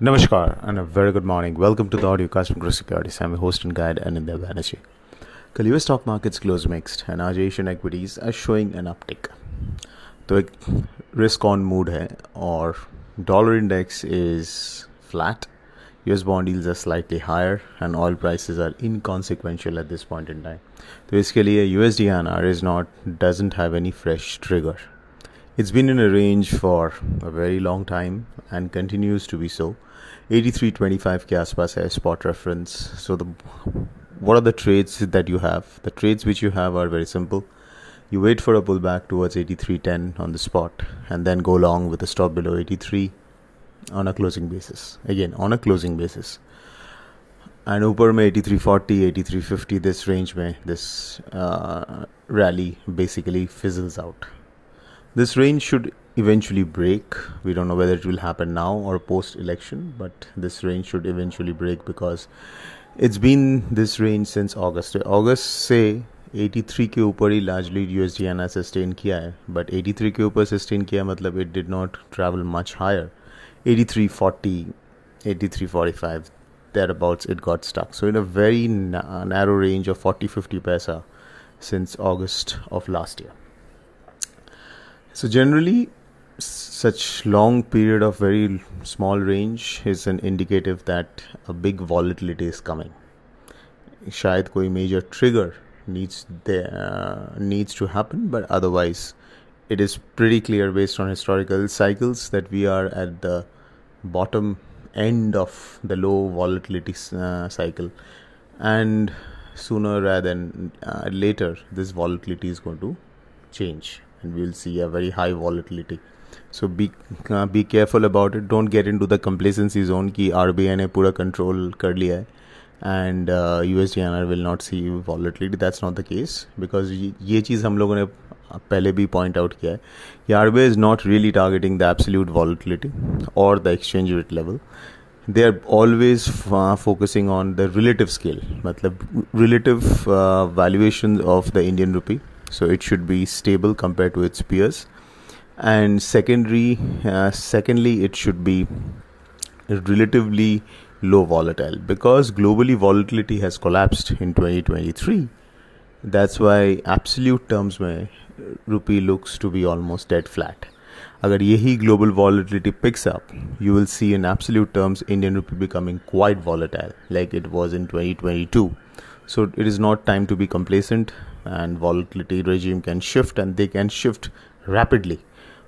Namaskar and a very good morning. Welcome to the audiocast from Kotak Securities. I'm your host and guide Anindya Banerjee. कल US stock markets close mixed and आज Asian equities are showing an uptick तो एक risk on mood है और dollar index is flat US bond deals are slightly higher and oil prices are inconsequential at this point in time तो इसके लिए US D N R is not doesn't have any fresh trigger It's been in a range for a very long time and continues to be so. 83.25 के आसपास है spot reference. So the what are the trades that you have? The trades which you have are very simple. You wait for a pullback towards 83.10 on the spot and then go long with a stop below 83 on a closing basis. Again, on a closing basis. And ऊपर में 8340, 8350 this range में this uh, rally basically fizzles out. This range should eventually break. We don't know whether it will happen now or post election, but this range should eventually break because it's been this range since August. August से 83 के ऊपर ही largely USD आना sustain किया है but 83 के ऊपर sustain किया मतलब it did not travel much higher 8340 8345 thereabouts it got stuck so in a very na- narrow range of 40 50 paisa since august of last year so generally such long period of very small range is an indicative that a big volatility is coming शायद कोई major trigger needs the uh, needs to happen but otherwise it is pretty clear based on historical cycles that we are at the bottom end of the low volatility uh, cycle and sooner rather than uh, later this volatility is going to change and we'll see a very high volatility. So be be careful about it don't get into the complacency zone कि R B I ने पूरा control कर लिया है and U S D N R will not see volatility that's not the case because ये चीज़ हम लोगों ने पहले भी पॉइंट आउट किया है कि R B I is not really targeting the absolute volatility और the exchange rate level they are always focusing on the relative scale मतलब relative valuation of the Indian rupee so it should be stable compared to its peers. And secondary uh, secondly it should be relatively low volatile. Because globally volatility has collapsed in 2023 that's why absolute terms mein rupee looks to be almost dead flat. Agar yehi global volatility picks up you will see in absolute terms indian rupee becoming quite volatile like it was in 2022 so it is not time to be complacent and volatility regime can shift and they can shift rapidly.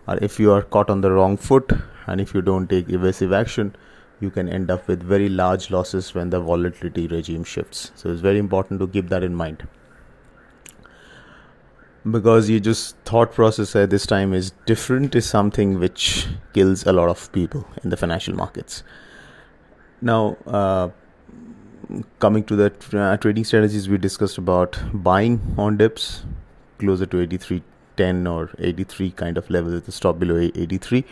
Or if you are caught on the wrong foot and if you don't take evasive action you can end up with very large losses when the volatility regime shifts. So it's very important to keep that in mind. Because you just thought process at this time is different is something which kills a lot of people in the financial markets. Now uh, coming to the uh, trading strategies we discussed about buying on dips closer to 83.10 or 83 kind of level at the stop below 83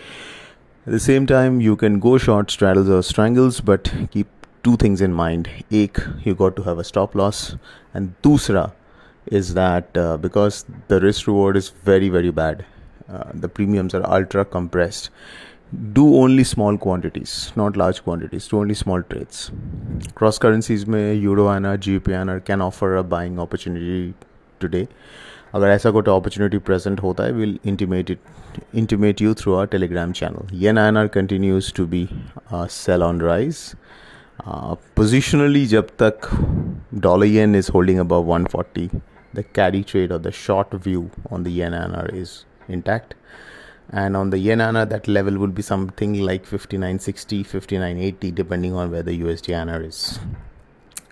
at the same time you can go short straddles or strangles but keep two things in mind. Ek you got to have a stop loss. And dusra is that uh, because the risk reward is very very bad. Uh, the premiums are ultra compressed do only small quantities not large quantities do only small trades. Cross currencies में euro आना G P आना can offer a buying opportunity today अगर ऐसा कोई opportunity present होता है will intimate it intimate you through our Telegram channel yen I N R continues to be sell on rise positionally जब तक dollar yen is holding above the carry trade और the short view on the the yen are is intact and on the yen ana that level would be something like 5960 5980 depending on where the usd ana is.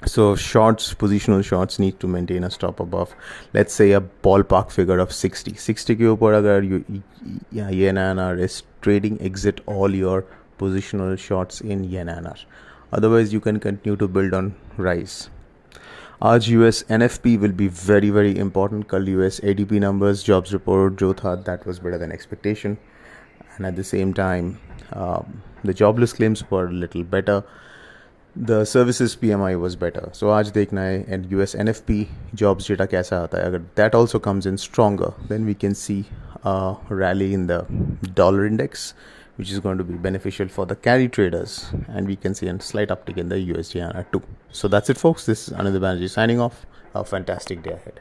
So shorts positional shorts need to maintain a stop above let's say a ballpark figure of 60 60 ke upar agar you yeah, yen ana is trading exit all your positional shorts in yen ana. otherwise you can continue to build on rise. आज US NFP will be very very important कल U US ADP numbers jobs report जो था that was better than expectation and at the same time the jobless claims were little better the services P M I was better so आज देखना है and U S N F P jobs data कैसा आता है, अगर that also comes in stronger then we can see rally in the dollar index which is going to be beneficial for the carry traders. And we can see a slight uptick in the USD too. So that's it, folks. This is Anindya Banerjee signing off. A fantastic day ahead.